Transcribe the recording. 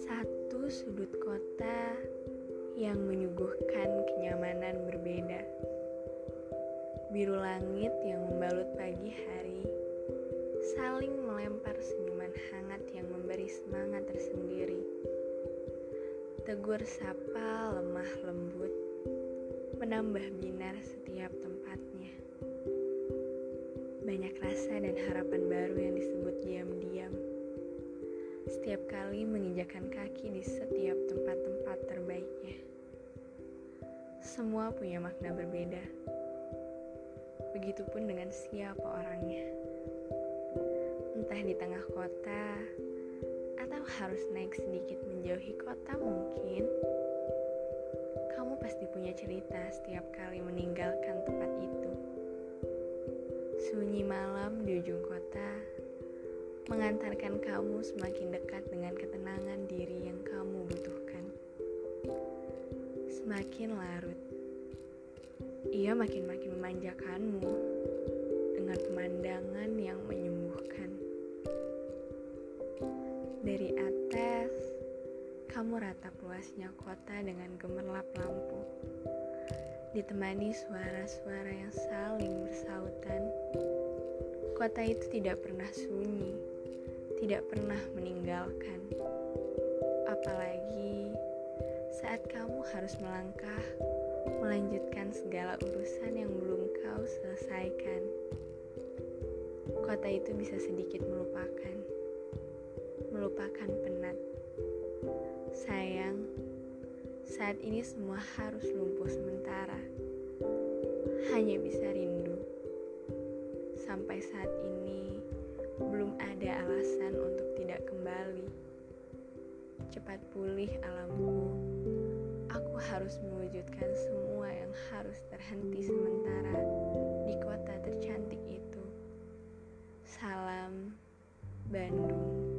Satu sudut kota yang menyuguhkan kenyamanan berbeda. Biru langit yang membalut pagi hari saling melempar senyuman hangat yang memberi semangat tersendiri. Tegur sapa lemah lembut menambah binar setiap tempatnya. Banyak rasa dan harapan baru yang disebut diam-diam setiap kali menginjakan kaki di setiap tempat-tempat terbaiknya. Semua punya makna berbeda. Begitupun dengan siapa orangnya. Entah di tengah kota atau harus naik sedikit menjauhi kota mungkin. Kamu pasti punya cerita setiap kali meninggalkan tempat itu. Sunyi malam di ujung kota mengantarkan kamu semakin dekat dengan ketenangan diri yang kamu butuhkan. Semakin larut, ia makin-makin memanjakanmu dengan pemandangan yang menyembuhkan. Dari atas, kamu ratap luasnya kota dengan gemerlap lampu, ditemani suara-suara yang saling bersautan. Kota itu tidak pernah sunyi tidak pernah meninggalkan. Apalagi saat kamu harus melangkah, melanjutkan segala urusan yang belum kau selesaikan. Kota itu bisa sedikit melupakan, melupakan penat. Sayang, saat ini semua harus lumpuh sementara. Hanya bisa rindu. Sampai saat ini belum ada alasan untuk tidak kembali. Cepat pulih alamku. Aku harus mewujudkan semua yang harus terhenti sementara di kota tercantik itu. Salam Bandung.